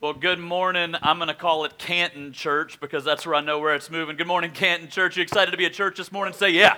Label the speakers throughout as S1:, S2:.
S1: Well, good morning. I'm going to call it Canton Church because that's where I know where it's moving. Good morning, Canton Church. You excited to be at church this morning? Say yeah.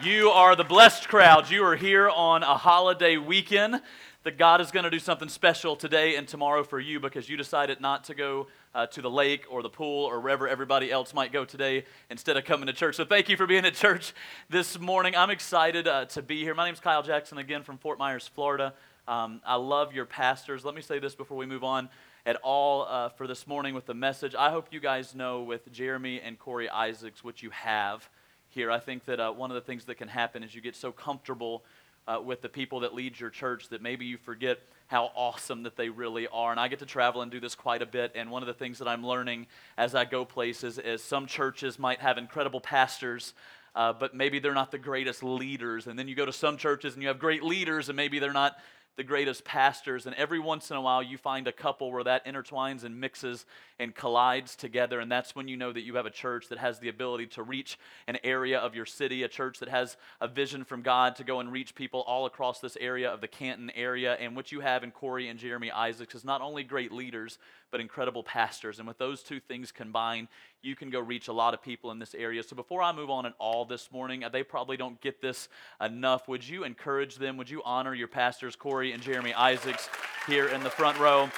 S1: You are the blessed crowd. You are here on a holiday weekend. That God is going to do something special today and tomorrow for you because you decided not to go uh, to the lake or the pool or wherever everybody else might go today instead of coming to church. So thank you for being at church this morning. I'm excited uh, to be here. My name is Kyle Jackson, again from Fort Myers, Florida. Um, I love your pastors. Let me say this before we move on at all uh, for this morning with the message. I hope you guys know with Jeremy and Corey Isaacs what you have here. I think that uh, one of the things that can happen is you get so comfortable uh, with the people that lead your church that maybe you forget how awesome that they really are. And I get to travel and do this quite a bit. And one of the things that I'm learning as I go places is some churches might have incredible pastors. Uh, but maybe they're not the greatest leaders. And then you go to some churches and you have great leaders, and maybe they're not the greatest pastors. And every once in a while, you find a couple where that intertwines and mixes and collides together. And that's when you know that you have a church that has the ability to reach an area of your city, a church that has a vision from God to go and reach people all across this area of the Canton area. And what you have in Corey and Jeremy Isaacs is not only great leaders, but incredible pastors. And with those two things combined, you can go reach a lot of people in this area. So before I move on at all this morning, they probably don't get this enough. Would you encourage them? Would you honor your pastors, Corey and Jeremy Isaacs, here in the front row?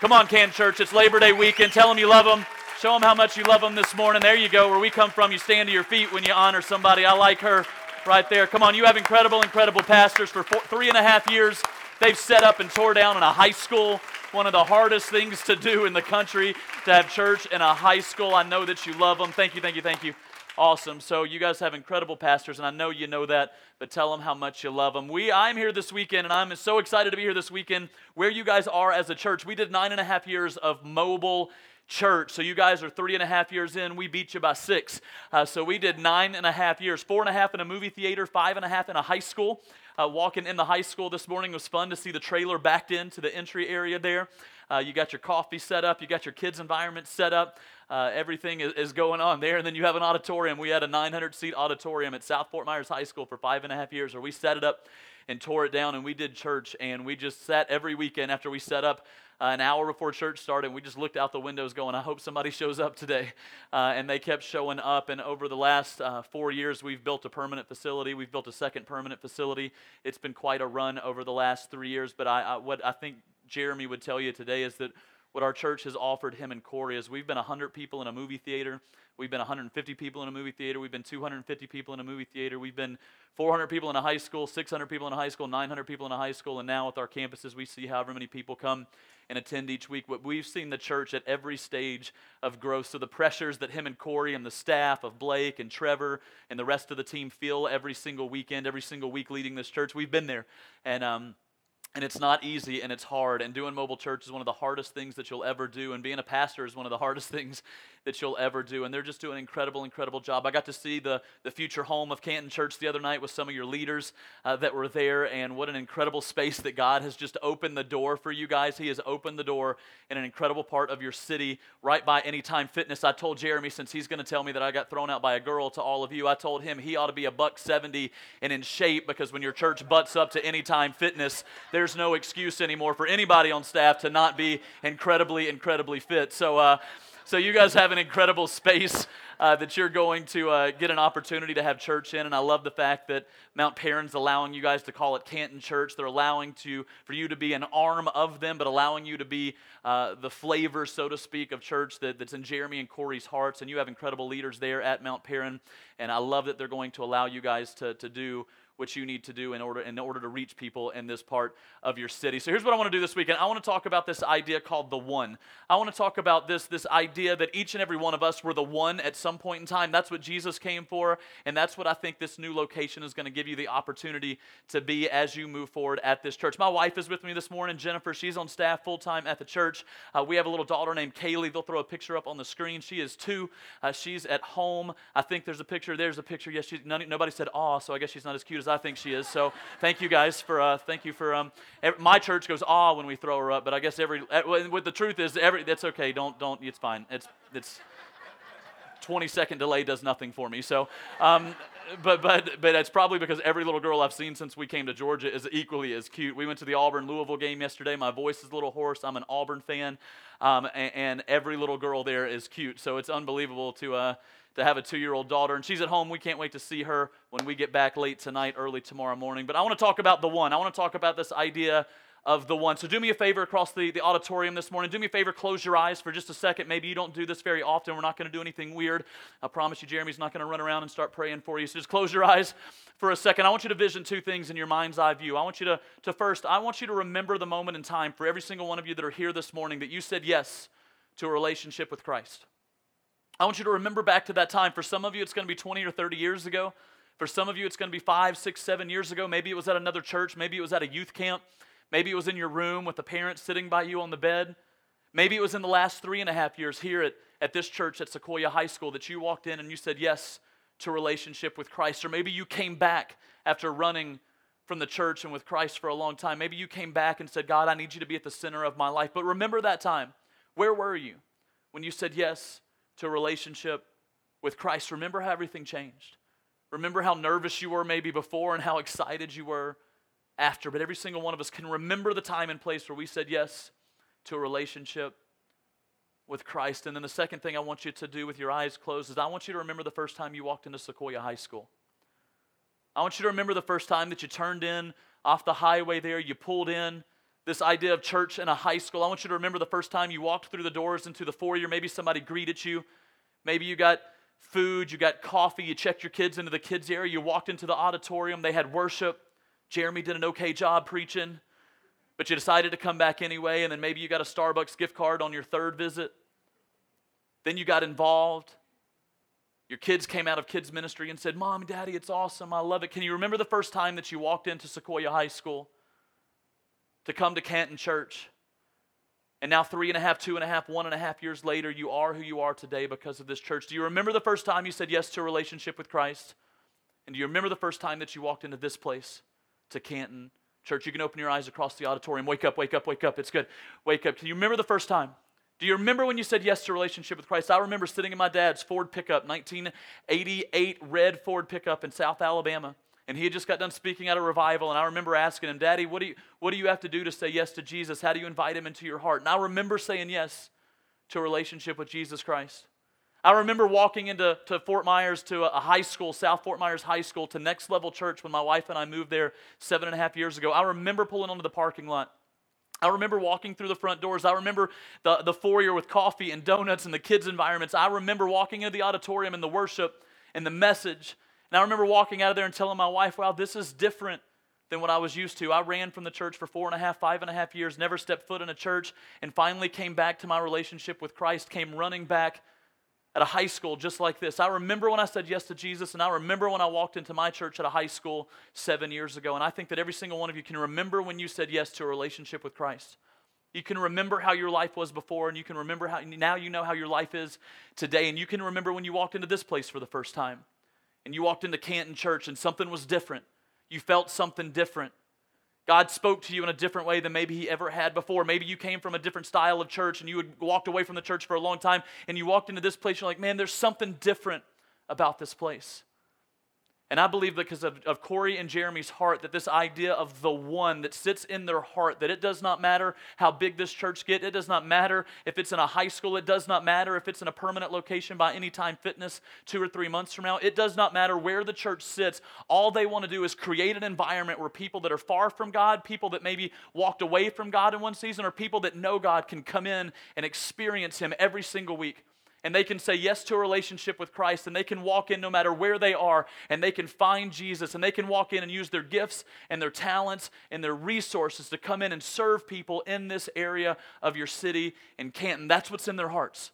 S1: Come on, Can Church. It's Labor Day weekend. Tell them you love them. Show them how much you love them this morning. There you go. Where we come from, you stand to your feet when you honor somebody. I like her right there. Come on, you have incredible, incredible pastors for four, three and a half years. They've set up and tore down in a high school one of the hardest things to do in the country to have church in a high school. I know that you love them. Thank you, thank you, thank you. Awesome. So you guys have incredible pastors, and I know you know that, but tell them how much you love them. We, I'm here this weekend, and I'm so excited to be here this weekend. Where you guys are as a church, we did nine and a half years of mobile church. So you guys are three and a half years in. We beat you by six. Uh, so we did nine and a half years, four and a half in a movie theater, five and a half in a high school. Uh, walking in the high school this morning was fun to see the trailer backed into the entry area there. Uh, you got your coffee set up, you got your kids' environment set up. Uh, everything is, is, going on there. And then you have an auditorium. We had a 900 seat auditorium at South Fort Myers High School for five and a half years where we set it up and tore it down and we did church. And we just sat every weekend after we set up uh, an hour before church started. We just looked out the windows going, I hope somebody shows up today. Uh, and they kept showing up. And over the last uh, four years, we've built a permanent facility. We've built a second permanent facility. It's been quite a run over the last three years. But I, I, what I think Jeremy would tell you today is that what our church has offered him and Corey is we've been 100 people in a movie theater. We've been 150 people in a movie theater. We've been 250 people in a movie theater. We've been 400 people in a high school, 600 people in a high school, 900 people in a high school. And now with our campuses, we see however many people come and attend each week. But we've seen the church at every stage of growth. So the pressures that him and Corey and the staff of Blake and Trevor and the rest of the team feel every single weekend, every single week leading this church, we've been there. And, um, and it's not easy and it's hard. And doing mobile church is one of the hardest things that you'll ever do. And being a pastor is one of the hardest things that you'll ever do. And they're just doing an incredible, incredible job. I got to see the, the future home of Canton Church the other night with some of your leaders uh, that were there. And what an incredible space that God has just opened the door for you guys. He has opened the door in an incredible part of your city, right by Anytime Fitness. I told Jeremy, since he's going to tell me that I got thrown out by a girl to all of you, I told him he ought to be a buck 70 and in shape because when your church butts up to Anytime Fitness, there's no excuse anymore for anybody on staff to not be incredibly, incredibly fit. So, uh, so you guys have an incredible space uh, that you're going to uh, get an opportunity to have church in, and I love the fact that Mount Paran's allowing you guys to call it Canton Church. They're allowing to for you to be an arm of them, but allowing you to be uh, the flavor, so to speak, of church that, that's in Jeremy and Corey's hearts. And you have incredible leaders there at Mount Paran, and I love that they're going to allow you guys to to do what you need to do in order in order to reach people in this part of your city. So here's what I want to do this weekend. I want to talk about this idea called the one. I want to talk about this this idea that each and every one of us were the one at some point in time. That's what Jesus came for, and that's what I think this new location is going to give you the opportunity to be as you move forward at this church. My wife is with me this morning, Jennifer. She's on staff full time at the church. Uh, we have a little daughter named Kaylee. They'll throw a picture up on the screen. She is two. Uh, she's at home. I think there's a picture. There's a picture. Yes, she, none, nobody said "aw," so I guess she's not as cute I think she is. So thank you guys for uh, thank you for um, my church goes ah when we throw her up, but I guess every what the truth is every that's okay. Don't don't it's fine. It's it's 20 second delay does nothing for me. So, um, but but but it's probably because every little girl I've seen since we came to Georgia is equally as cute. We went to the Auburn Louisville game yesterday. My voice is a little hoarse. I'm an Auburn fan, um, and, and, every little girl there is cute. So it's unbelievable to. Uh, to have a two year old daughter, and she's at home. We can't wait to see her when we get back late tonight, early tomorrow morning. But I want to talk about the one. I want to talk about this idea of the one. So do me a favor across the, the auditorium this morning. Do me a favor, close your eyes for just a second. Maybe you don't do this very often. We're not going to do anything weird. I promise you, Jeremy's not going to run around and start praying for you. So just close your eyes for a second. I want you to vision two things in your mind's eye view. I want you to, to first, I want you to remember the moment in time for every single one of you that are here this morning that you said yes to a relationship with Christ. I want you to remember back to that time. For some of you, it's going to be 20 or 30 years ago. For some of you, it's going to be five, six, seven years ago. Maybe it was at another church. Maybe it was at a youth camp. Maybe it was in your room with the parents sitting by you on the bed. Maybe it was in the last three and a half years here at, at this church at Sequoyah High School that you walked in and you said yes to relationship with Christ. Or maybe you came back after running from the church and with Christ for a long time. Maybe you came back and said, God, I need you to be at the center of my life. But remember that time. Where were you when you said yes to relationship with Christ? Remember how everything changed. Remember how nervous you were maybe before and how excited you were after, but every single one of us can remember the time and place where we said yes to a relationship with Christ. And then the second thing I want you to do with your eyes closed is I want you to remember the first time you walked into Sequoyah High School. I want you to remember the first time that you turned in off the highway there, you pulled in this idea of church in a high school. I want you to remember the first time you walked through the doors into the foyer. Maybe somebody greeted you. Maybe you got food, you got coffee, you checked your kids into the kids' area, you walked into the auditorium, they had worship. Jeremy did an okay job preaching, but you decided to come back anyway, and then maybe you got a Starbucks gift card on your third visit. Then you got involved. Your kids came out of kids' ministry and said, Mom, Daddy, it's awesome. I love it. Can you remember the first time that you walked into Sequoyah High School to come to Canton Church? And now, three and a half, two and a half, one and a half years later, you are who you are today because of this church. Do you remember the first time you said yes to a relationship with Christ? And do you remember the first time that you walked into this place? to Canton Church. You can open your eyes across the auditorium. Wake up, wake up, wake up. It's good. Wake up. Do you remember the first time? Do you remember when you said yes to a relationship with Christ? I remember sitting in my dad's Ford pickup, 1988 red Ford pickup in South Alabama. And he had just got done speaking at a revival. And I remember asking him, Daddy, what do, you, what do you have to do to say yes to Jesus? How do you invite him into your heart? And I remember saying yes to a relationship with Jesus Christ. I remember walking into to Fort Myers to a, high school, South Fort Myers High School, to Next Level Church when my wife and I moved there seven and a half years ago. I remember pulling onto the parking lot. I remember walking through the front doors. I remember the, the foyer with coffee and donuts and the kids' environments. I remember walking into the auditorium and the worship and the message. And I remember walking out of there and telling my wife, wow, this is different than what I was used to. I ran from the church for four and a half, five and a half years, never stepped foot in a church, and finally came back to my relationship with Christ, came running back at a high school just like this. I remember when I said yes to Jesus, and I remember when I walked into my church at a high school seven years ago. And I think that every single one of you can remember when you said yes to a relationship with Christ. You can remember how your life was before, and you can remember how now you know how your life is today. And you can remember when you walked into this place for the first time, and you walked into Canton Church, and something was different. You felt something different. God spoke to you in a different way than maybe He ever had before. Maybe you came from a different style of church and you had walked away from the church for a long time and you walked into this place, you're like, man, there's something different about this place. And I believe because of, of Corey and Jeremy's heart that this idea of the one that sits in their heart, that it does not matter how big this church get, it does not matter if it's in a high school, it does not matter if it's in a permanent location by Anytime Fitness two or three months from now, it does not matter where the church sits. All they want to do is create an environment where people that are far from God, people that maybe walked away from God in one season, or people that know God can come in and experience Him every single week and they can say yes to a relationship with Christ and they can walk in no matter where they are and they can find Jesus and they can walk in and use their gifts and their talents and their resources to come in and serve people in this area of your city in Canton. That's what's in their hearts.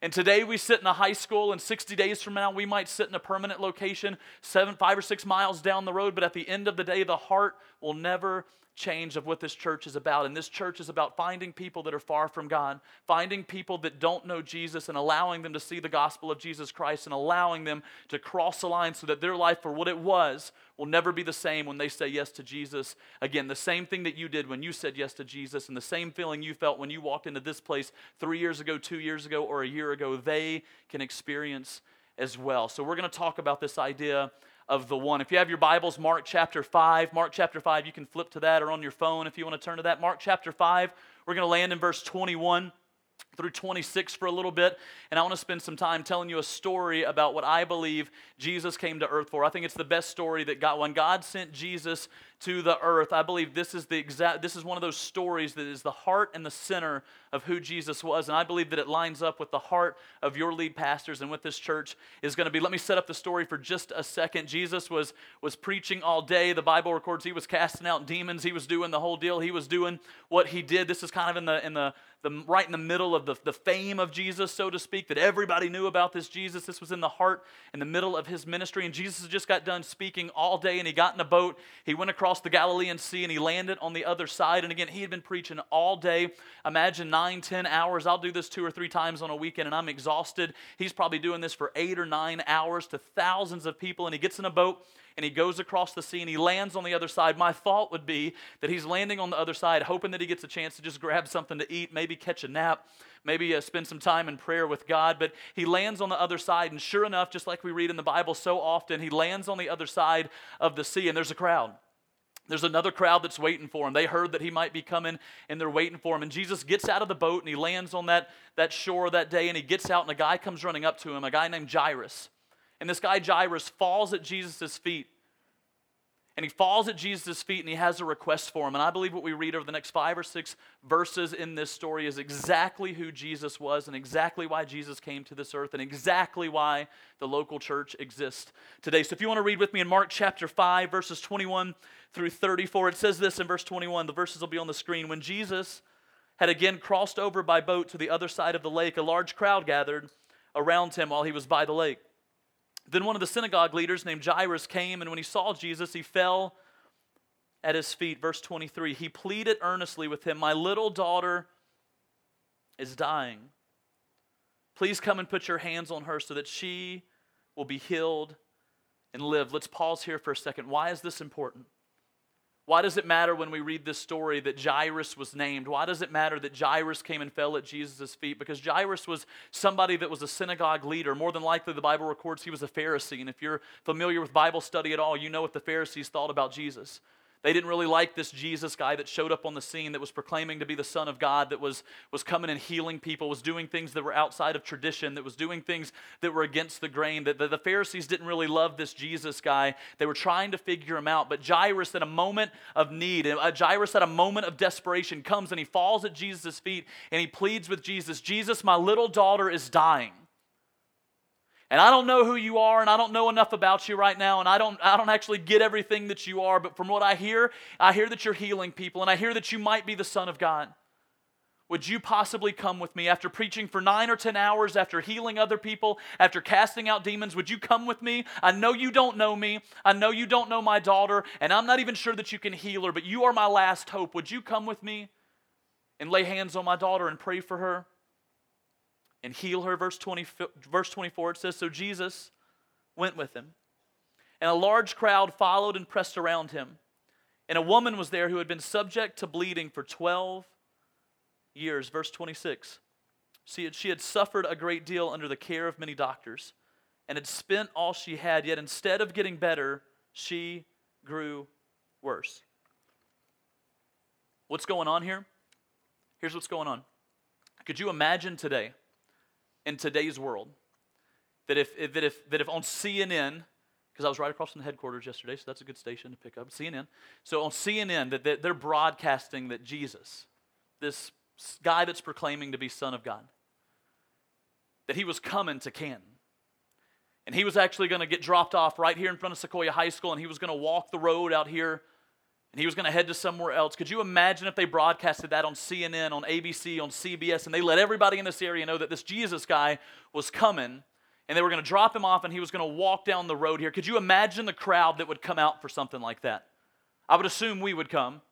S1: And today we sit in a high school, and 60 days from now we might sit in a permanent location, seven, five or six miles down the road. But at the end of the day, the heart will never change of what this church is about. And this church is about finding people that are far from God, finding people that don't know Jesus, and allowing them to see the gospel of Jesus Christ and allowing them to cross the line so that their life, for what it was, will never be the same when they say yes to Jesus. Again, the same thing that you did when you said yes to Jesus, and the same feeling you felt when you walked into this place three years ago, two years ago, or a year ago, they can experience as well. So, we're going to talk about this idea of the one. If you have your Bibles, Mark chapter 5, Mark chapter 5, you can flip to that or on your phone if you want to turn to that. Mark chapter 5, we're going to land in verse 21 through 26 for a little bit, and I want to spend some time telling you a story about what I believe Jesus came to earth for. I think it's the best story that God, when God sent Jesus to the earth, I believe this is the exact, this is one of those stories that is the heart and the center of who Jesus was, and I believe that it lines up with the heart of your lead pastors and what this church is going to be. Let me set up the story for just a second. Jesus was was preaching all day. The Bible records he was casting out demons. He was doing the whole deal. He was doing what he did. This is kind of in the in the the, right in the middle of the, the fame of Jesus, so to speak, that everybody knew about this Jesus. This was in the heart, in the middle of his ministry. And Jesus just got done speaking all day, and he got in a boat. He went across the Galilean Sea, and he landed on the other side. And again, he had been preaching all day. Imagine nine, ten hours. I'll do this two or three times on a weekend, and I'm exhausted. He's probably doing this for eight or nine hours to thousands of people, and he gets in a boat and he goes across the sea and he lands on the other side. My thought would be that he's landing on the other side, hoping that he gets a chance to just grab something to eat, maybe catch a nap, maybe uh, spend some time in prayer with God. But he lands on the other side, and sure enough, just like we read in the Bible so often, he lands on the other side of the sea, and there's a crowd. There's another crowd that's waiting for him. They heard that he might be coming and they're waiting for him. And Jesus gets out of the boat and he lands on that, that shore that day and he gets out and a guy comes running up to him, a guy named Jairus. And this guy, Jairus, falls at Jesus' feet. And he falls at Jesus' feet and he has a request for him. And I believe what we read over the next five or six verses in this story is exactly who Jesus was and exactly why Jesus came to this earth and exactly why the local church exists today. So if you want to read with me in Mark chapter 5, verses 21 through 34, it says this in verse 21. The verses will be on the screen. When Jesus had again crossed over by boat to the other side of the lake, a large crowd gathered around him while he was by the lake. Then one of the synagogue leaders named Jairus came, and when he saw Jesus, he fell at his feet. Verse 23 He pleaded earnestly with him, My little daughter is dying. Please come and put your hands on her so that she will be healed and live. Let's pause here for a second. Why is this important? Why does it matter when we read this story that Jairus was named? Why does it matter that Jairus came and fell at Jesus' feet? Because Jairus was somebody that was a synagogue leader. More than likely, the Bible records he was a Pharisee. And if you're familiar with Bible study at all, you know what the Pharisees thought about Jesus. They didn't really like this Jesus guy that showed up on the scene that was proclaiming to be the Son of God, that was, was coming and healing people, was doing things that were outside of tradition, that was doing things that were against the grain. That the, the Pharisees didn't really love this Jesus guy. They were trying to figure him out. But Jairus, at a moment of need, uh, Jairus at a moment of desperation, comes and he falls at Jesus' feet and he pleads with Jesus Jesus, my little daughter is dying. And I don't know who you are, and I don't know enough about you right now, and I don't, I don't actually get everything that you are, but from what I hear, I hear that you're healing people, and I hear that you might be the Son of God. Would you possibly come with me after preaching for nine or ten hours, after healing other people, after casting out demons? Would you come with me? I know you don't know me. I know you don't know my daughter, and I'm not even sure that you can heal her, but you are my last hope. Would you come with me and lay hands on my daughter and pray for her? And heal her. Verse, 20, verse 24, it says, So Jesus went with him. And a large crowd followed and pressed around him. And a woman was there who had been subject to bleeding for 12 years. Verse 26. See, she had suffered a great deal under the care of many doctors and had spent all she had, yet instead of getting better, she grew worse. What's going on here? Here's what's going on. Could you imagine today in today's world that if, that if, that if on CNN, because I was right across from the headquarters yesterday, so that's a good station to pick up, CNN. So on CNN, that, that they're broadcasting that Jesus, this guy that's proclaiming to be Son of God, that he was coming to Canton. And he was actually going to get dropped off right here in front of Sequoyah High School, and he was going to walk the road out here and he was going to head to somewhere else. Could you imagine if they broadcasted that on CNN, on ABC, on CBS, and they let everybody in this area know that this Jesus guy was coming and they were going to drop him off and he was going to walk down the road here? Could you imagine the crowd that would come out for something like that? I would assume we would come.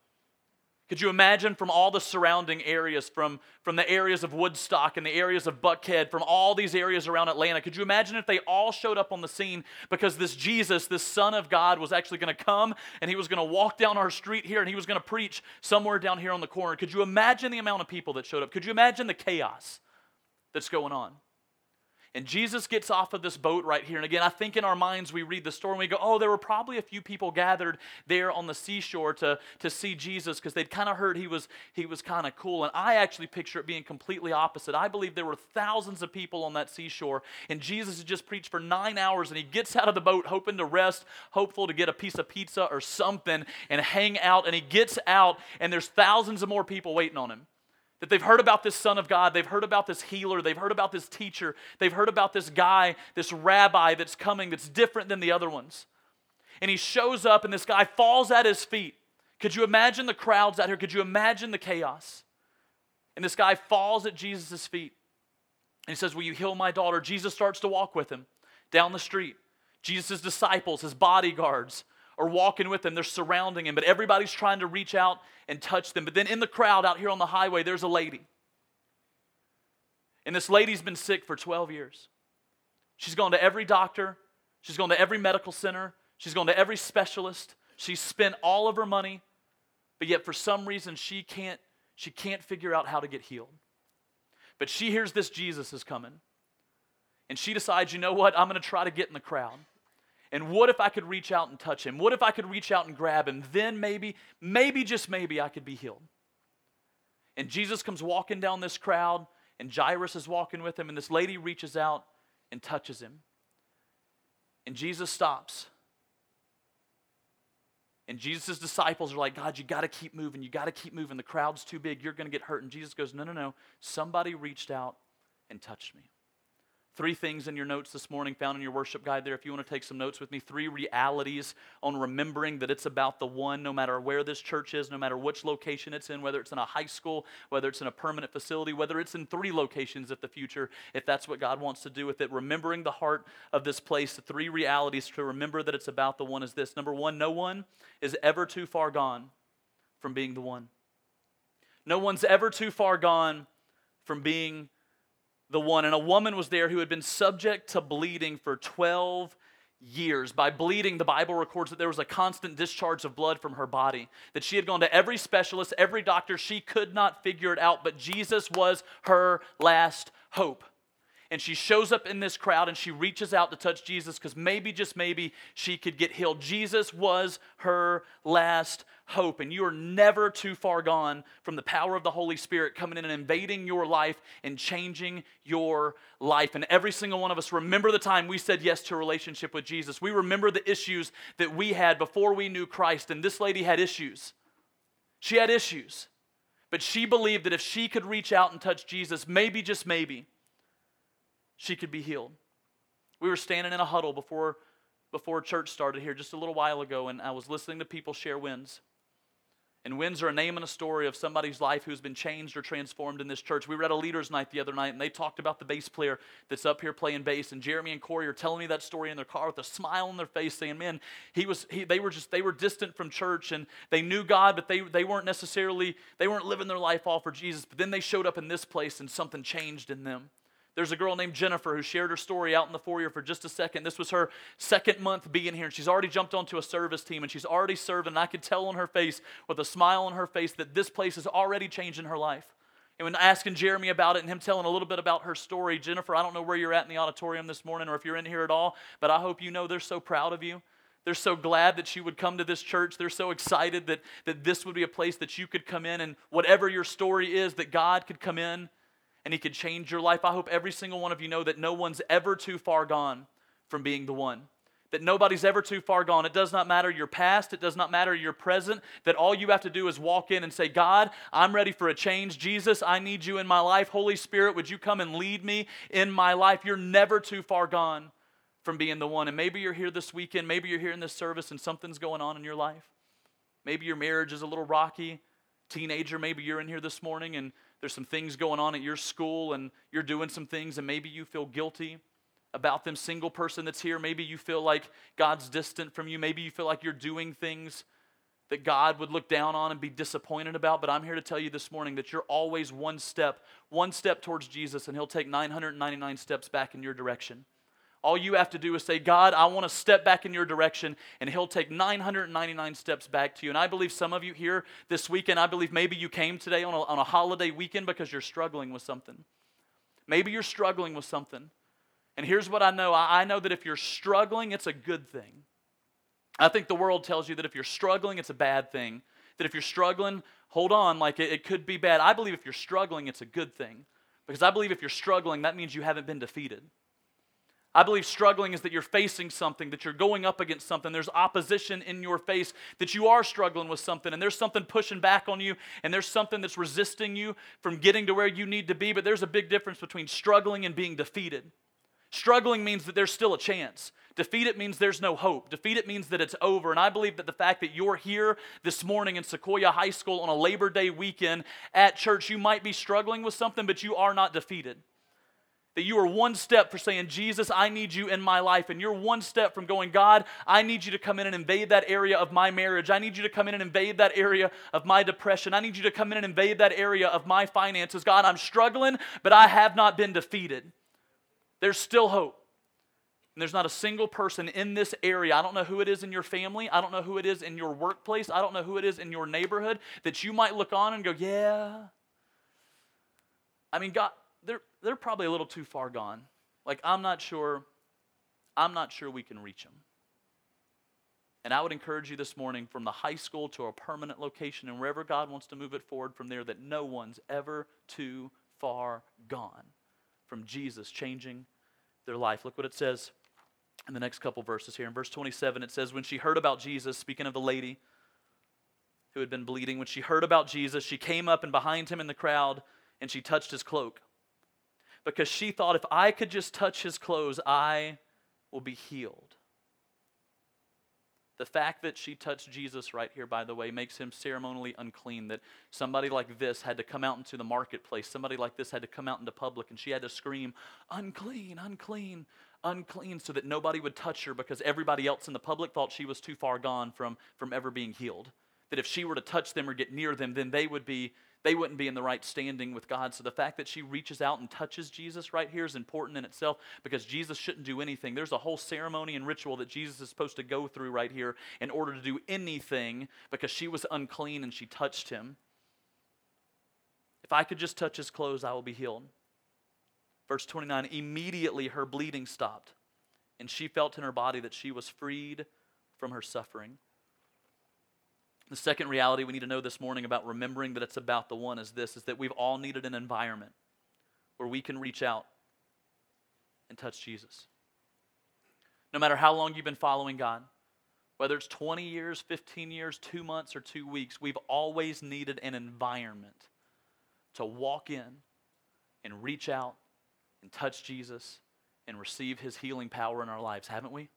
S1: Could you imagine from all the surrounding areas, from, from the areas of Woodstock and the areas of Buckhead, from all these areas around Atlanta? Could you imagine if they all showed up on the scene because this Jesus, this Son of God, was actually going to come and he was going to walk down our street here and he was going to preach somewhere down here on the corner? Could you imagine the amount of people that showed up? Could you imagine the chaos that's going on? And Jesus gets off of this boat right here. And again, I think in our minds we read the story and we go, oh, there were probably a few people gathered there on the seashore to, to see Jesus because they'd kind of heard he was, he was kind of cool. And I actually picture it being completely opposite. I believe there were thousands of people on that seashore, and Jesus had just preached for nine hours, and he gets out of the boat hoping to rest, hopeful to get a piece of pizza or something and hang out. And he gets out, and there's thousands of more people waiting on him. That they've heard about this Son of God, they've heard about this healer, they've heard about this teacher, they've heard about this guy, this rabbi that's coming that's different than the other ones. And he shows up, and this guy falls at his feet. Could you imagine the crowds out here? Could you imagine the chaos? And this guy falls at Jesus' feet. And he says, Will you heal my daughter? Jesus starts to walk with him down the street. Jesus' disciples, his bodyguards, are walking with him. They're surrounding him, but everybody's trying to reach out and touch them. But then in the crowd out here on the highway, there's a lady. And this lady's been sick for 12 years. She's gone to every doctor, she's gone to every medical center, she's gone to every specialist. She's spent all of her money, but yet for some reason she can't she can't figure out how to get healed. But she hears this Jesus is coming. And she decides, you know what? I'm going to try to get in the crowd. And what if I could reach out and touch him? What if I could reach out and grab him? Then maybe, maybe, just maybe, I could be healed. And Jesus comes walking down this crowd, and Jairus is walking with him, and this lady reaches out and touches him. And Jesus stops. And Jesus' disciples are like, God, you got to keep moving. You got to keep moving. The crowd's too big. You're going to get hurt. And Jesus goes, No, no, no. Somebody reached out and touched me. Three things in your notes this morning found in your worship guide there. If you want to take some notes with me, three realities on remembering that it's about the one, no matter where this church is, no matter which location it's in, whether it's in a high school, whether it's in a permanent facility, whether it's in three locations at the future, if that's what God wants to do with it. Remembering the heart of this place, the three realities to remember that it's about the one is this. Number one, no one is ever too far gone from being the one. No one's ever too far gone from being the one. And a woman was there who had been subject to bleeding for 12 years. By bleeding, the Bible records that there was a constant discharge of blood from her body, that she had gone to every specialist, every doctor. She could not figure it out, but Jesus was her last hope. And she shows up in this crowd and she reaches out to touch Jesus because maybe, just maybe, she could get healed. Jesus was her last hope. And you are never too far gone from the power of the Holy Spirit coming in and invading your life and changing your life. And every single one of us remember the time we said yes to a relationship with Jesus. We remember the issues that we had before we knew Christ. And this lady had issues. She had issues. But she believed that if she could reach out and touch Jesus, maybe, just maybe, she could be healed. We were standing in a huddle before, before church started here just a little while ago, and I was listening to people share wins. And wins are a name and a story of somebody's life who's been changed or transformed in this church. We read a leaders' night the other night, and they talked about the bass player that's up here playing bass. And Jeremy and Corey are telling me that story in their car with a smile on their face, saying, "Man, he was. He, they were just. They were distant from church, and they knew God, but they they weren't necessarily. They weren't living their life all for Jesus. But then they showed up in this place, and something changed in them." There's a girl named Jennifer who shared her story out in the foyer for just a second. This was her second month being here, and she's already jumped onto a service team, and she's already served. And I could tell on her face, with a smile on her face, that this place is already changing her life. And when asking Jeremy about it and him telling a little bit about her story, Jennifer, I don't know where you're at in the auditorium this morning or if you're in here at all, but I hope you know they're so proud of you. They're so glad that you would come to this church. They're so excited that, that this would be a place that you could come in and whatever your story is, that God could come in and He could change your life. I hope every single one of you know that no one's ever too far gone from being the one. That nobody's ever too far gone. It does not matter your past, it does not matter your present. That all you have to do is walk in and say, God, I'm ready for a change. Jesus, I need you in my life. Holy Spirit, would you come and lead me in my life? You're never too far gone from being the one. And maybe you're here this weekend, maybe you're here in this service and something's going on in your life. Maybe your marriage is a little rocky. Teenager, maybe you're in here this morning and there's some things going on at your school and you're doing some things and maybe you feel guilty about them. Single person that's here, maybe you feel like God's distant from you. Maybe you feel like you're doing things that God would look down on and be disappointed about, but I'm here to tell you this morning that you're always one step, one step towards Jesus, and He'll take 999 steps back in your direction. All you have to do is say, God, I want to step back in your direction, and He'll take 999 steps back to you. And I believe some of you here this weekend, I believe maybe you came today on a, on a holiday weekend because you're struggling with something. Maybe you're struggling with something. And here's what I know I know that if you're struggling, it's a good thing. I think the world tells you that if you're struggling, it's a bad thing. That if you're struggling, hold on, like it, it could be bad. I believe if you're struggling, it's a good thing. Because I believe if you're struggling, that means you haven't been defeated. I believe struggling is that you're facing something, that you're going up against something. There's opposition in your face, that you are struggling with something, and there's something pushing back on you, and there's something that's resisting you from getting to where you need to be. But there's a big difference between struggling and being defeated. Struggling means that there's still a chance. Defeat it means there's no hope. Defeat it means that it's over. And I believe that the fact that you're here this morning in Sequoyah High School on a Labor Day weekend at church, you might be struggling with something, but you are not defeated. That you are one step for saying, Jesus, I need you in my life. And you're one step from going, God, I need you to come in and invade that area of my marriage. I need you to come in and invade that area of my depression. I need you to come in and invade that area of my finances. God, I'm struggling, but I have not been defeated. There's still hope. And there's not a single person in this area. I don't know who it is in your family. I don't know who it is in your workplace. I don't know who it is in your neighborhood that you might look on and go, yeah. I mean, God, they're probably a little too far gone. Like, I'm not sure, I'm not sure we can reach them. And I would encourage you this morning from the high school to a permanent location and wherever God wants to move it forward from there that no one's ever too far gone from Jesus changing their life. Look what it says in the next couple verses here. In verse 27, it says, When she heard about Jesus, speaking of the lady who had been bleeding, when she heard about Jesus, she came up and behind him in the crowd and she touched his cloak. Because she thought, if I could just touch his clothes, I will be healed. The fact that she touched Jesus right here, by the way, makes him ceremonially unclean. That somebody like this had to come out into the marketplace, somebody like this had to come out into public, and she had to scream, unclean, unclean, unclean, so that nobody would touch her because everybody else in the public thought she was too far gone from, from ever being healed. That if she were to touch them or get near them, then they would be they wouldn't be in the right standing with God. So the fact that she reaches out and touches Jesus right here is important in itself because Jesus shouldn't do anything. There's a whole ceremony and ritual that Jesus is supposed to go through right here in order to do anything because she was unclean and she touched him. If I could just touch his clothes, I will be healed. Verse 29 immediately her bleeding stopped, and she felt in her body that she was freed from her suffering. The second reality we need to know this morning about remembering that it's about the one is this is that we've all needed an environment where we can reach out and touch Jesus. No matter how long you've been following God, whether it's 20 years, 15 years, 2 months or 2 weeks, we've always needed an environment to walk in and reach out and touch Jesus and receive his healing power in our lives, haven't we?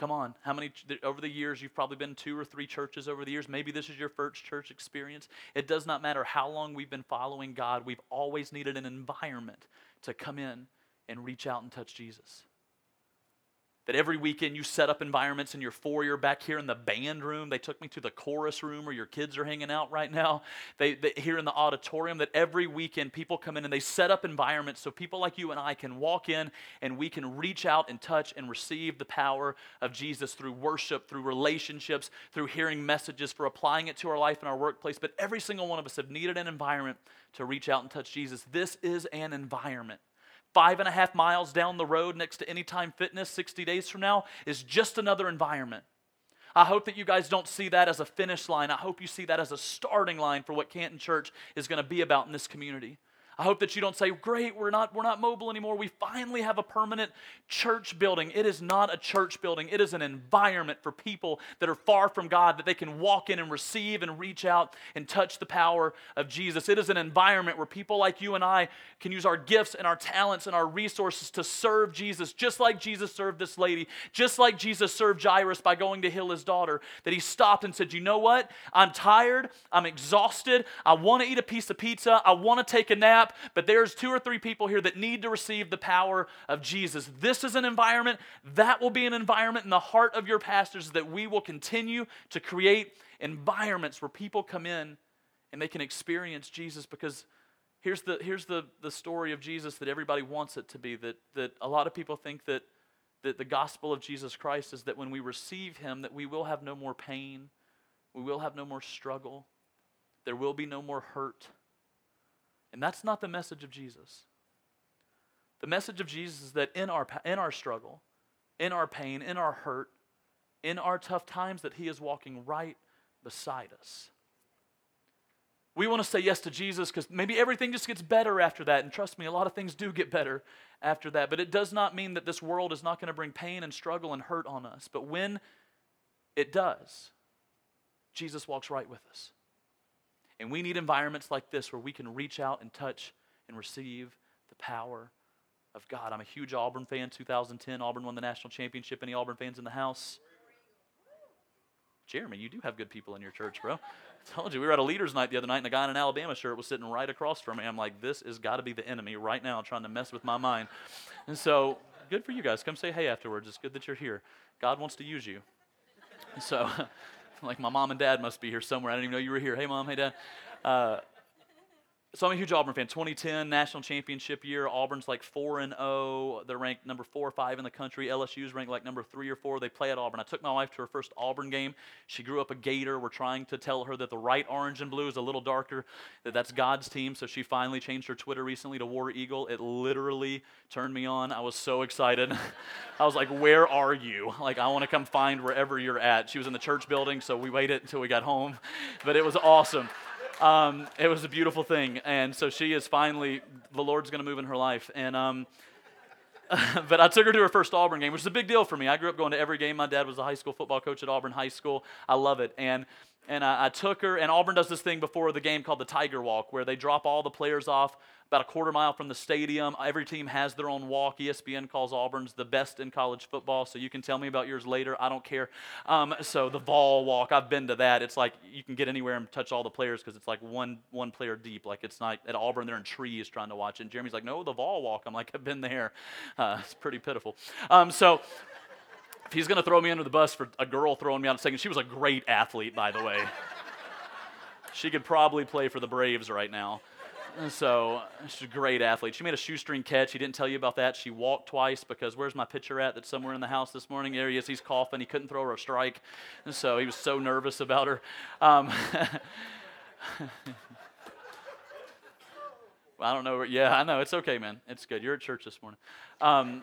S1: Come on, how many, over the years, you've probably been two or three churches over the years. Maybe this is your first church experience. It does not matter how long we've been following God, we've always needed an environment to come in and reach out and touch Jesus. That every weekend you set up environments in your foyer back here in the band room. They took me to the chorus room where your kids are hanging out right now. They, they, here in the auditorium. That every weekend people come in and they set up environments so people like you and I can walk in and we can reach out and touch and receive the power of Jesus through worship, through relationships, through hearing messages, for applying it to our life and our workplace. But every single one of us have needed an environment to reach out and touch Jesus. This is an environment five and a half miles down the road next to Anytime Fitness 60 days from now is just another environment. I hope that you guys don't see that as a finish line. I hope you see that as a starting line for what Canton Church is going to be about in this community. I hope that you don't say, "Great, we're not we're not mobile anymore. We finally have a permanent church building." It is not a church building. It is an environment for people that are far from God that they can walk in and receive and reach out and touch the power of Jesus. It is an environment where people like you and I can use our gifts and our talents and our resources to serve Jesus, just like Jesus served this lady, just like Jesus served Jairus by going to heal his daughter. That he stopped and said, "You know what? I'm tired. I'm exhausted. I want to eat a piece of pizza. I want to take a nap." But there's two or three people here that need to receive the power of Jesus. This is an environment, that will be an environment in the heart of your pastors that we will continue to create environments where people come in and they can experience Jesus because here's the, here's the, the story of Jesus that everybody wants it to be that, that a lot of people think that, that the gospel of Jesus Christ is that when we receive him that we will have no more pain, we will have no more struggle, there will be no more hurt. And that's not the message of Jesus. The message of Jesus is that in our, in our struggle, in our pain, in our hurt, in our tough times, that He is walking right beside us. We want to say yes to Jesus because maybe everything just gets better after that. And trust me, a lot of things do get better after that. But it does not mean that this world is not going to bring pain and struggle and hurt on us. But when it does, Jesus walks right with us. And we need environments like this where we can reach out and touch and receive the power of God. I'm a huge Auburn fan. 2010, Auburn won the national championship. Any Auburn fans in the house? Jeremy, you do have good people in your church, bro. I told you, we were at a leaders' night the other night, and a guy in an Alabama shirt was sitting right across from me. I'm like, this has got to be the enemy right now trying to mess with my mind. And so, good for you guys. Come say hey afterwards. It's good that you're here. God wants to use you. So, like my mom and dad must be here somewhere. I didn't even know you were here. Hey, mom. Hey, dad. Uh, so I'm a huge Auburn fan. 2010 national championship year. Auburn's like four and zero. Oh. They're ranked number four or five in the country. LSU's ranked like number three or four. They play at Auburn. I took my wife to her first Auburn game. She grew up a Gator. We're trying to tell her that the right orange and blue is a little darker. That that's God's team. So she finally changed her Twitter recently to War Eagle. It literally turned me on. I was so excited. I was like, "Where are you? Like, I want to come find wherever you're at." She was in the church building, so we waited until we got home. But it was awesome. Um, it was a beautiful thing. And so she is finally, the Lord's going to move in her life. And, um, but I took her to her first Auburn game, which is a big deal for me. I grew up going to every game. My dad was a high school football coach at Auburn High School. I love it. And and I, I, took her, and Auburn does this thing before the game called the Tiger Walk, where they drop all the players off about a quarter mile from the stadium. Every team has their own walk. ESPN calls Auburn's the best in college football, so you can tell me about yours later. I don't care. Um, so the Vol Walk, I've been to that. It's like you can get anywhere and touch all the players because it's like one one player deep. Like it's not at Auburn, they're in trees trying to watch it. And Jeremy's like, no, the Vol Walk. I'm like, I've been there. Uh, it's pretty pitiful. Um, so if he's going to throw me under the bus for a girl throwing me out a second, she was a great athlete, by the way. she could probably play for the Braves right now. So she's a great athlete. She made a shoestring catch. He didn't tell you about that. She walked twice because where's my pitcher at? That's somewhere in the house this morning. There he is. He's coughing. He couldn't throw her a strike, and so he was so nervous about her. Um, I don't know. Yeah, I know. It's okay, man. It's good. You're at church this morning. Um,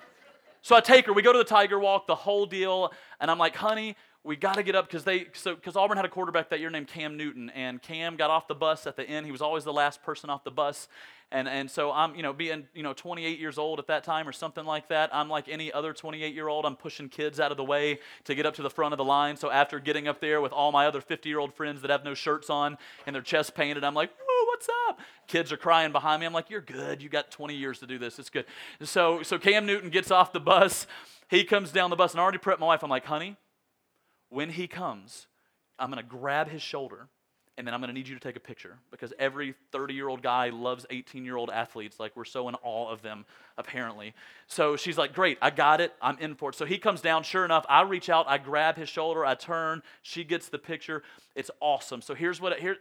S1: so I take her. We go to the Tiger Walk, the whole deal, and I'm like, honey, we got to get up because they so because Auburn had a quarterback that year named Cam Newton, and Cam got off the bus at the end. He was always the last person off the bus, and and so I'm you know being you know 28 years old at that time or something like that. I'm like any other 28 year old. I'm pushing kids out of the way to get up to the front of the line. So after getting up there with all my other 50 year old friends that have no shirts on and their chest painted, I'm like, whoa what's up? Kids are crying behind me. I'm like, you're good. You got 20 years to do this. It's good. So so Cam Newton gets off the bus. He comes down the bus and I already prepped my wife. I'm like, honey when he comes, I'm going to grab his shoulder and then I'm going to need you to take a picture because every 30 year old guy loves 18 year old athletes. Like, we're so in awe of them, apparently. So she's like, Great, I got it. I'm in for it. So he comes down. Sure enough, I reach out, I grab his shoulder, I turn. She gets the picture. It's awesome. So here's what, here,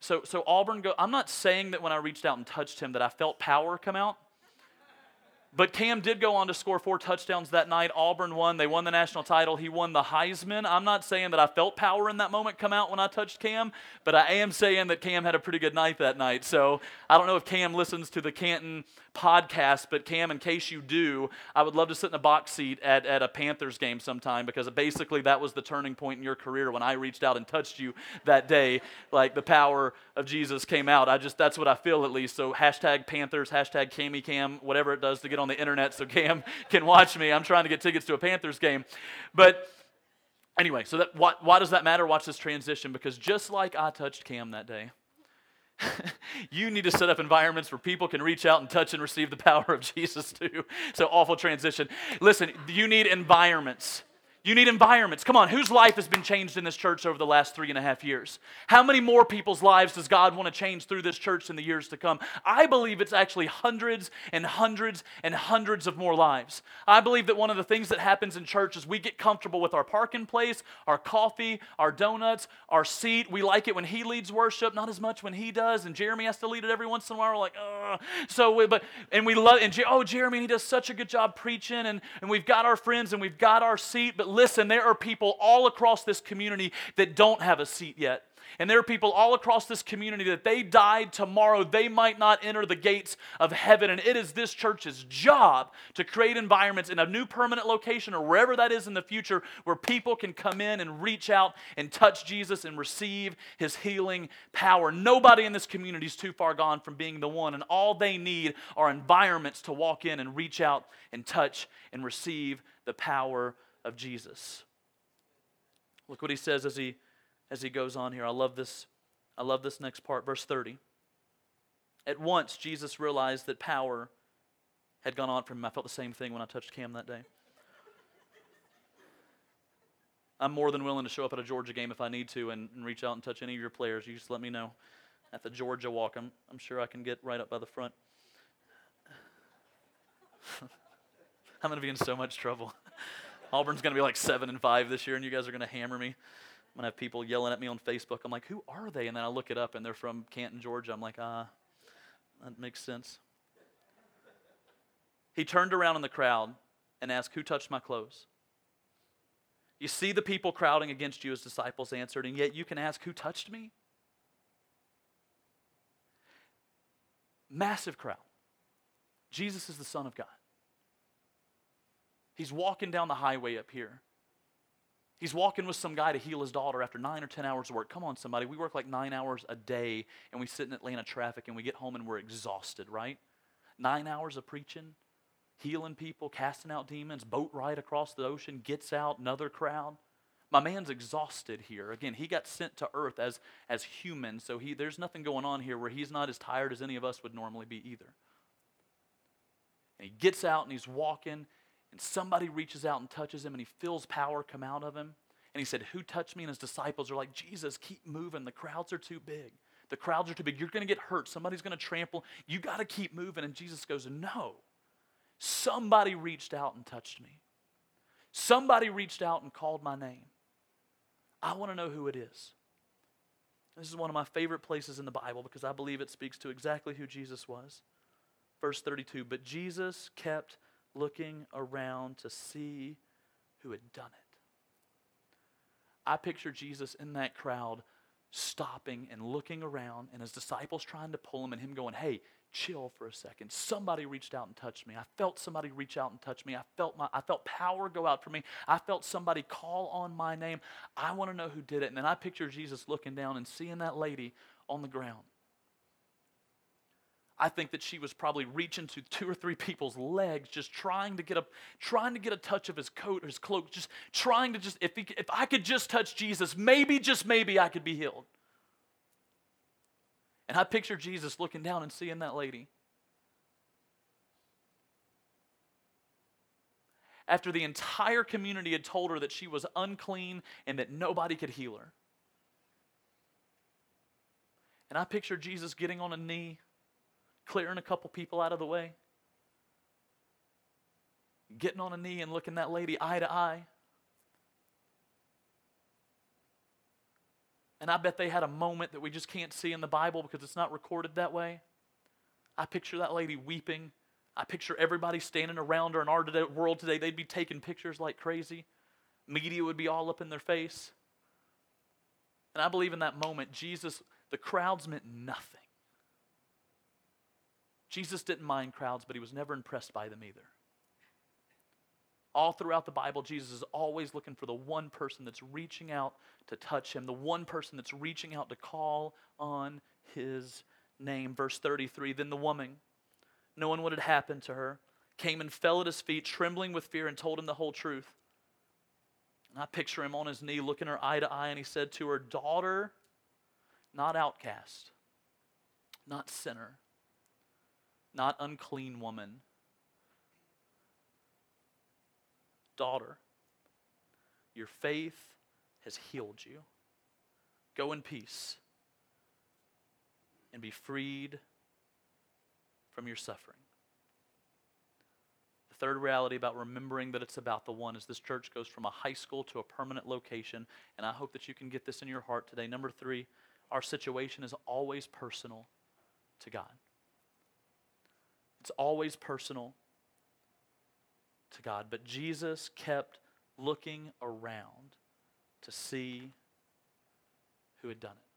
S1: so, so Auburn go, I'm not saying that when I reached out and touched him that I felt power come out. But Cam did go on to score four touchdowns that night. Auburn won. They won the national title. He won the Heisman. I'm not saying that I felt power in that moment come out when I touched Cam, but I am saying that Cam had a pretty good night that night. So I don't know if Cam listens to the Canton podcast, but Cam, in case you do, I would love to sit in a box seat at, at a Panthers game sometime because basically that was the turning point in your career when I reached out and touched you that day. Like the power of Jesus came out. I just, that's what I feel at least. So hashtag Panthers, hashtag Cammy Cam, whatever it does to get on the internet so Cam can watch me. I'm trying to get tickets to a Panthers game. But anyway, so that, why, why does that matter? Watch this transition because just like I touched Cam that day, you need to set up environments where people can reach out and touch and receive the power of Jesus too. So awful transition. Listen, you need environments You need environments. Come on, whose life has been changed in this church over the last three and a half years? How many more people's lives does God want to change through this church in the years to come? I believe it's actually hundreds and hundreds and hundreds of more lives. I believe that one of the things that happens in church is we get comfortable with our parking place, our coffee, our donuts, our seat. We like it when he leads worship, not as much when he does, and Jeremy has to lead it every once in a while. We're like, Ugh. so, we, but and we love and oh, Jeremy, he does such a good job preaching, and and we've got our friends and we've got our seat, but listen, there are people all across this community that don't have a seat yet. And there are people all across this community that they died tomorrow, they might not enter the gates of heaven. And it is this church's job to create environments in a new permanent location or wherever that is in the future where people can come in and reach out and touch Jesus and receive his healing power. Nobody in this community is too far gone from being the one, and all they need are environments to walk in and reach out and touch and receive the power of Jesus. Look what he says as he as he goes on here. I love this. I love this next part, verse 30. At once Jesus realized that power had gone on from him. I felt the same thing when I touched Cam that day. I'm more than willing to show up at a Georgia game if I need to and, and, reach out and touch any of your players. You just let me know. At the Georgia walk, I'm, I'm sure I can get right up by the front. I'm going to be in so much trouble. Auburn's going to be like seven and five this year, and you guys are going to hammer me. I'm going to have people yelling at me on Facebook. I'm like, who are they? And then I look it up, and they're from Canton, Georgia. I'm like, ah, that makes sense. He turned around in the crowd and asked, Who touched my clothes? You see the people crowding against you, his disciples answered, and yet you can ask, Who touched me? Massive crowd. Jesus is the Son of God. He's walking down the highway up here. He's walking with some guy to heal his daughter after nine or 10 hours of work. Come on, somebody. We work like nine hours a day and we sit in Atlanta traffic and we get home and we're exhausted, right? Nine hours of preaching, healing people, casting out demons, boat ride across the ocean, gets out, another crowd. My man's exhausted here. Again, he got sent to earth as, as human, so he, there's nothing going on here where he's not as tired as any of us would normally be either. And he gets out and he's walking and somebody reaches out and touches him and he feels power come out of him. And he said, Who touched me? And his disciples are like, Jesus, keep moving. The crowds are too big. The crowds are too big. You're going to get hurt. Somebody's going to trample. You got to keep moving. And Jesus goes, No. Somebody reached out and touched me. Somebody reached out and called my name. I want to know who it is. This is one of my favorite places in the Bible because I believe it speaks to exactly who Jesus was. Verse 32 But Jesus kept looking around to see who had done it. I picture Jesus in that crowd stopping and looking around and his disciples trying to pull him and him going, "Hey, chill for a second. Somebody reached out and touched me. I felt somebody reach out and touch me. I felt my I felt power go out for me. I felt somebody call on my name. I want to know who did it." And then I picture Jesus looking down and seeing that lady on the ground I think that she was probably reaching to two or three people's legs, just trying to get a trying to get a touch of his coat or his cloak, just trying to just if he, if I could just touch Jesus, maybe just maybe I could be healed. And I picture Jesus looking down and seeing that lady. After the entire community had told her that she was unclean and that nobody could heal her. And I picture Jesus getting on a knee clearing a couple people out of the way, getting on a knee and looking that lady eye to eye. And I bet they had a moment that we just can't see in the Bible because it's not recorded that way. I picture that lady weeping. I picture everybody standing around her in our world today. They'd be taking pictures like crazy. Media would be all up in their face. And I believe in that moment, Jesus, the crowds meant nothing. Jesus didn't mind crowds, but he was never impressed by them either. All throughout the Bible, Jesus is always looking for the one person that's reaching out to touch him, the one person that's reaching out to call on his name. Verse 33 Then the woman, knowing what had happened to her, came and fell at his feet, trembling with fear, and told him the whole truth. And I picture him on his knee, looking her eye to eye, and he said to her, Daughter, not outcast, not sinner not unclean woman. Daughter, Your faith has healed you. Go in peace and be freed from your suffering. The third reality about remembering that it's about the one is this church goes from a high school to a permanent location, and I hope that you can get this in your heart today. Number three, our situation is always personal to God. It's always personal to God. But Jesus kept looking around to see who had done it.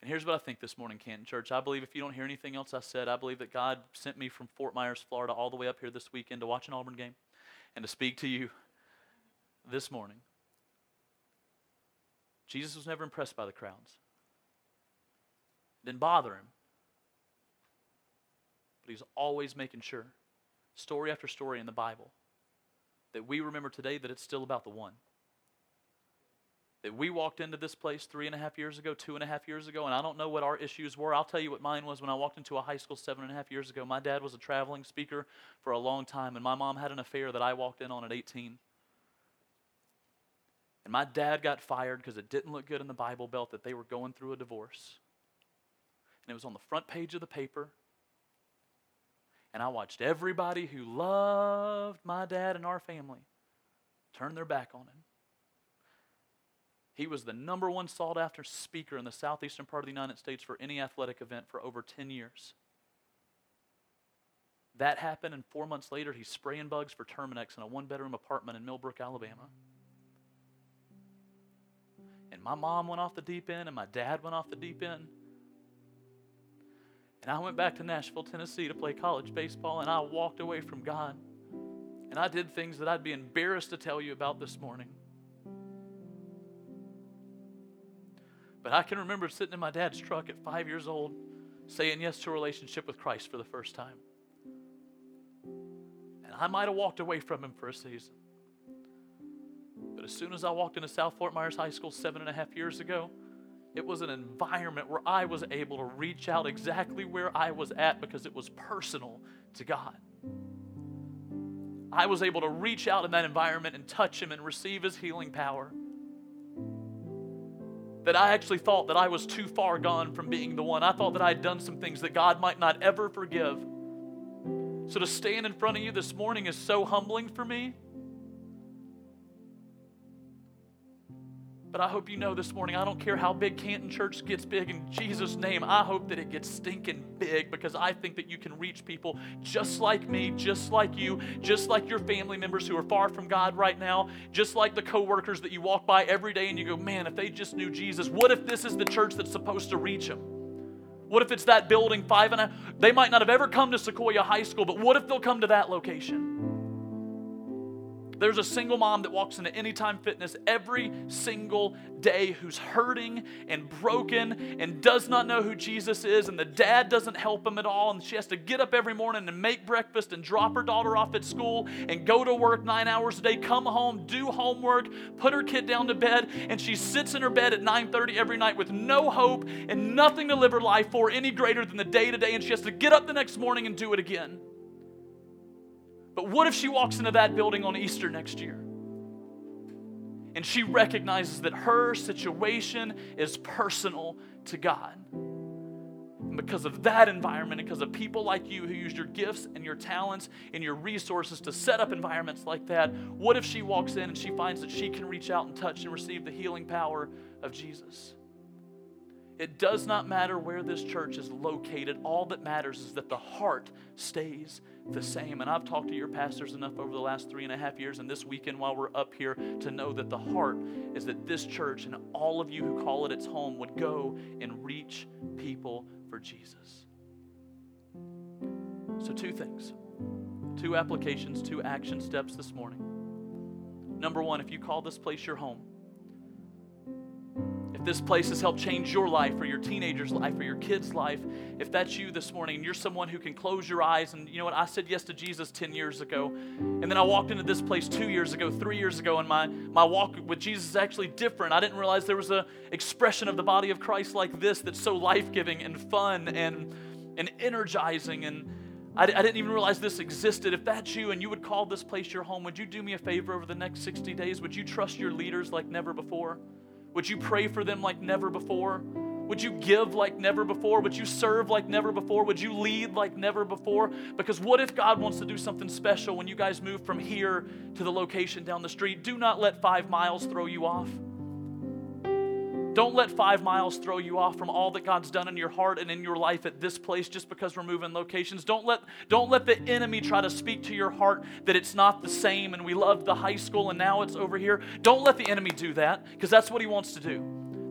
S1: And here's what I think this morning, Canton Church. I believe if you don't hear anything else I said, I believe that God sent me from Fort Myers, Florida, all the way up here this weekend to watch an Auburn game and to speak to you this morning. Jesus was never impressed by the crowds. It didn't bother him. But he was always making sure, story after story in the Bible, that we remember today that it's still about the one that we walked into this place three and a half years ago, two and a half years ago, and I don't know what our issues were. I'll tell you what mine was when I walked into a high school seven and a half years ago. My dad was a traveling speaker for a long time, and my mom had an affair that I walked in on at 18. And my dad got fired because it didn't look good in the Bible Belt that they were going through a divorce. And it was on the front page of the paper. And I watched everybody who loved my dad and our family turn their back on him. He was the number one sought after speaker in the southeastern part of the United States for any athletic event for over 10 years. That happened, and four months later, he's spraying bugs for Terminix in a one bedroom apartment in Millbrook, Alabama. And my mom went off the deep end, and my dad went off the deep end. And I went back to Nashville, Tennessee to play college baseball, and I walked away from God. And I did things that I'd be embarrassed to tell you about this morning. But I can remember sitting in my dad's truck at five years old, saying yes to a relationship with Christ for the first time. And I might have walked away from him for a season. But as soon as I walked into South Fort Myers High School seven and a half years ago, it was an environment where I was able to reach out exactly where I was at because it was personal to God. I was able to reach out in that environment and touch Him and receive His healing power that I actually thought that I was too far gone from being the one. I thought that I had done some things that God might not ever forgive. So to stand in front of you this morning is so humbling for me. But I hope you know this morning, I don't care how big Canton Church gets big in Jesus' name. I hope that it gets stinking big because I think that you can reach people just like me, just like you, just like your family members who are far from God right now, just like the coworkers that you walk by every day and you go, man, if they just knew Jesus, what if this is the church that's supposed to reach them? What if it's that building five and a they might not have ever come to Sequoyah High School, but what if they'll come to that location? There's a single mom that walks into Anytime Fitness every single day who's hurting and broken and does not know who Jesus is, and the dad doesn't help him at all. And she has to get up every morning and make breakfast and drop her daughter off at school and go to work nine hours a day, come home, do homework, put her kid down to bed, and she sits in her bed at 9:30 every night with no hope and nothing to live her life for any greater than the day to day, and she has to get up the next morning and do it again. But what if she walks into that building on Easter next year? And she recognizes that her situation is personal to God. And because of that environment, and because of people like you who use your gifts and your talents and your resources to set up environments like that, what if she walks in and she finds that she can reach out and touch and receive the healing power of Jesus? It does not matter where this church is located. All that matters is that the heart stays the same. And I've talked to your pastors enough over the last three and a half years and this weekend while we're up here to know that the heart is that this church and all of you who call it its home would go and reach people for Jesus. So, two things, two applications, two action steps this morning. Number one, if you call this place your home, this place has helped change your life or your teenager's life or your kid's life, if that's you this morning you're someone who can close your eyes and you know what, I said yes to Jesus 10 years ago. And then I walked into this place two years ago, three years ago, and my, my walk with Jesus is actually different. I didn't realize there was an expression of the body of Christ like this that's so life giving and fun and, and energizing. And I, I didn't even realize this existed. If that's you and you would call this place your home, would you do me a favor over the next 60 days? Would you trust your leaders like never before? Would you pray for them like never before? Would you give like never before? Would you serve like never before? Would you lead like never before? Because what if God wants to do something special when you guys move from here to the location down the street? Do not let five miles throw you off. Don't let five miles throw you off from all that God's done in your heart and in your life at this place just because we're moving locations. Don't let, don't let the enemy try to speak to your heart that it's not the same and we loved the high school and now it's over here. Don't let the enemy do that because that's what he wants to do.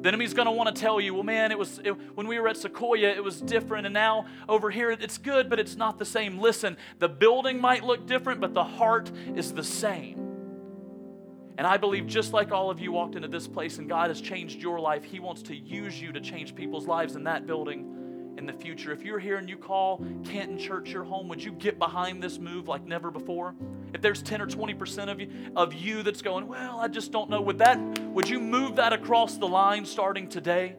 S1: The enemy's going to want to tell you, well, man, it was it, when we were at Sequoyah, it was different, and now over here, it's good, but it's not the same. Listen, the building might look different, but the heart is the same. And I believe just like all of you walked into this place and God has changed your life, He wants to use you to change people's lives in that building in the future. If you're here and you call Canton Church your home, would you get behind this move like never before? If there's 10 or 20% of you of you that's going, well, I just don't know, would that would you move that across the line starting today?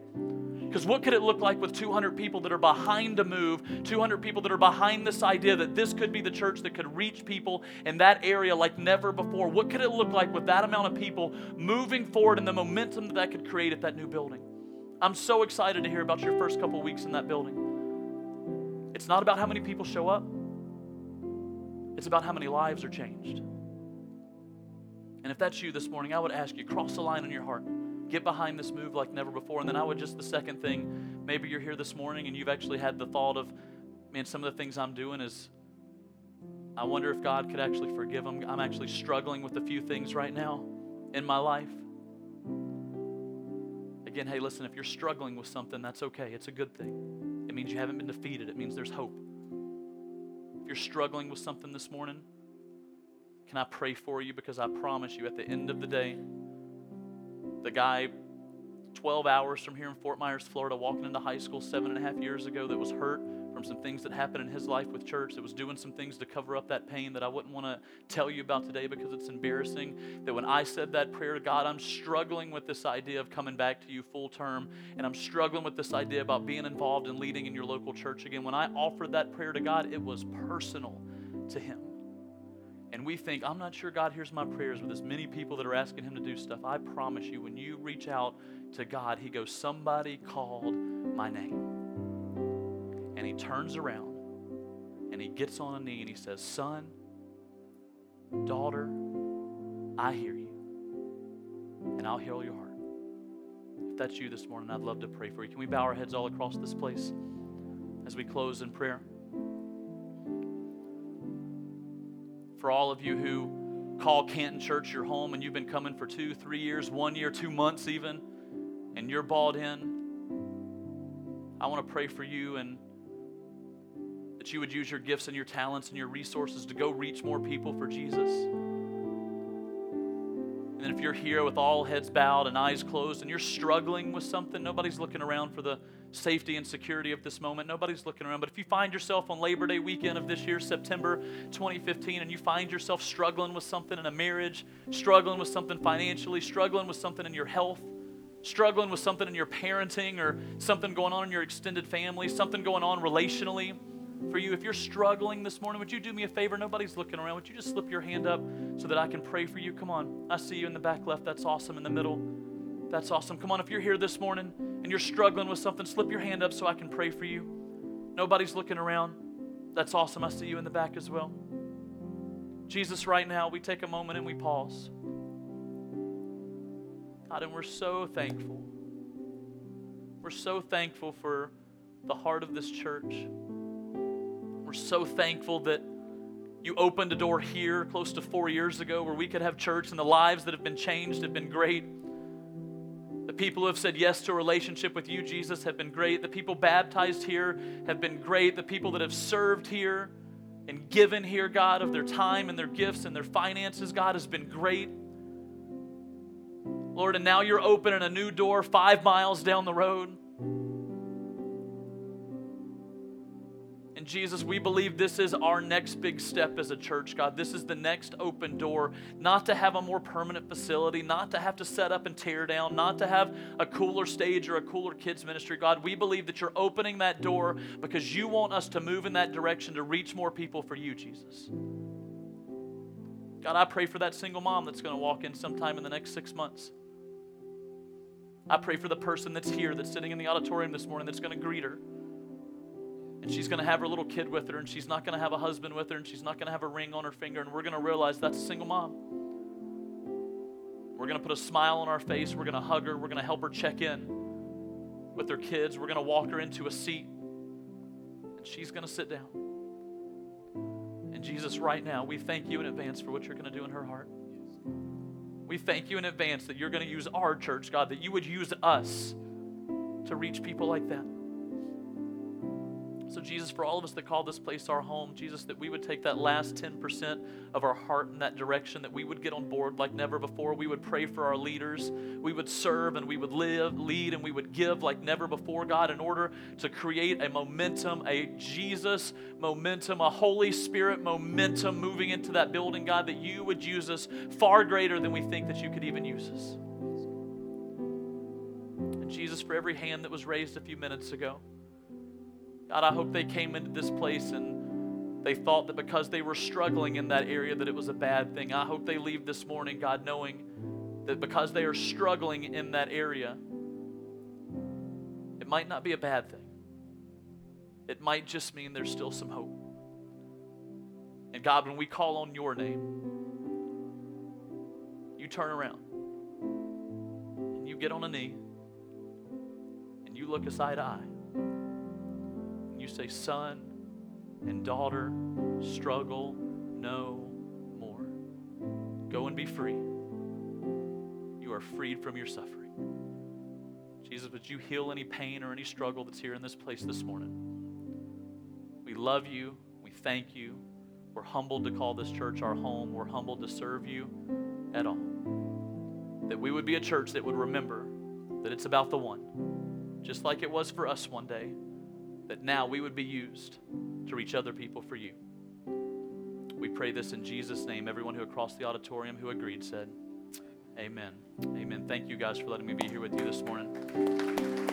S1: Because what could it look like with 200 people that are behind a move, 200 people that are behind this idea that this could be the church that could reach people in that area like never before? What could it look like with that amount of people moving forward and the momentum that that could create at that new building? I'm so excited to hear about your first couple weeks in that building. It's not about how many people show up, it's about how many lives are changed. And if that's you this morning, I would ask you cross the line in your heart. Get behind this move like never before. And then I would just, the second thing, maybe you're here this morning and you've actually had the thought of, man, some of the things I'm doing is, I wonder if God could actually forgive them. I'm actually struggling with a few things right now in my life. Again, hey, listen, if you're struggling with something, that's okay. It's a good thing. It means you haven't been defeated, it means there's hope. If you're struggling with something this morning, can I pray for you? Because I promise you, at the end of the day, the guy 12 hours from here in Fort Myers, Florida, walking into high school seven and a half years ago that was hurt from some things that happened in his life with church, that was doing some things to cover up that pain that I wouldn't want to tell you about today because it's embarrassing. That when I said that prayer to God, I'm struggling with this idea of coming back to you full term, and I'm struggling with this idea about being involved and leading in your local church again. When I offered that prayer to God, it was personal to Him and we think, I'm not sure God hears my prayers with as many people that are asking Him to do stuff. I promise you, when you reach out to God, He goes, Somebody called my name. And He turns around and He gets on a knee and He says, Son, daughter, I hear you. And I'll heal your heart. If that's you this morning, I'd love to pray for you. Can we bow our heads all across this place as we close in prayer? For all of you who call Canton Church your home and you've been coming for two, three years, one year, two months even, and you're bought in. I want to pray for you and that you would use your gifts and your talents and your resources to go reach more people for Jesus. You're here with all heads bowed and eyes closed and you're struggling with something, nobody's looking around for the safety and security of this moment. Nobody's looking around. But if you find yourself on Labor Day weekend of this year, September 2015, and you find yourself struggling with something in a marriage, struggling with something financially, struggling with something in your health, struggling with something in your parenting, or something going on in your extended family, something going on relationally for you, if you're struggling this morning, would you do me a favor? Nobody's looking around. Would you just slip your hand up so that I can pray for you? Come on. I see you in the back left. That's awesome. In the middle. That's awesome. Come on. If you're here this morning, and you're struggling with something, slip your hand up so I can pray for you. Nobody's looking around. That's awesome. I see you in the back as well. Jesus, right now, we take a moment and we pause. God, and we're so thankful. We're so thankful for the heart of this church. We're so thankful that you opened a door here close to four years ago where we could have church, and the lives that have been changed have been great. The people who have said yes to a relationship with you, Jesus, have been great. The people baptized here have been great. The people that have served here and given here, God, of their time and their gifts and their finances, God, has been great. Lord, and now you're opening a new door five miles down the road Jesus, we believe this is our next big step as a church, God. This is the next open door, not to have a more permanent facility, not to have to set up and tear down, not to have a cooler stage or a cooler kids ministry, God. We believe that you're opening that door because you want us to move in that direction to reach more people for you, Jesus. God, I pray for that single mom that's going to walk in sometime in the next six months. I pray for the person that's here, that's sitting in the auditorium this morning, that's going to greet her. And she's going to have her little kid with her, and she's not going to have a husband with her, and she's not going to have a ring on her finger, and we're going to realize that's a single mom. We're going to put a smile on our face. We're going to hug her. We're going to help her check in with her kids. We're going to walk her into a seat, and she's going to sit down. And Jesus, right now, we thank you in advance for what you're going to do in her heart. We thank you in advance that you're going to use our church, God, that you would use us to reach people like that. So, Jesus, for all of us that call this place our home, Jesus, that we would take that last 10% of our heart in that direction, that we would get on board like never before. We would pray for our leaders. We would serve and we would live, lead, and we would give like never before, God, in order to create a momentum, a Jesus momentum, a Holy Spirit momentum moving into that building, God, that you would use us far greater than we think that you could even use us. And Jesus, for every hand that was raised a few minutes ago, God, I hope they came into this place and they thought that because they were struggling in that area that it was a bad thing. I hope they leave this morning, God, knowing that because they are struggling in that area, it might not be a bad thing. It might just mean there's still some hope. And God, when we call on your name, you turn around and you get on a knee and you look us eye to eye you say, Son and daughter, struggle no more. Go and be free. You are freed from your suffering. Jesus, would you heal any pain or any struggle that's here in this place this morning? We love you. We thank you. We're humbled to call this church our home. We're humbled to serve you at all. That we would be a church that would remember that it's about the one, just like it was for us one day that now we would be used to reach other people for you. We pray this in Jesus' name. Everyone who across the auditorium who agreed said, Amen. Amen. Thank you guys for letting me be here with you this morning.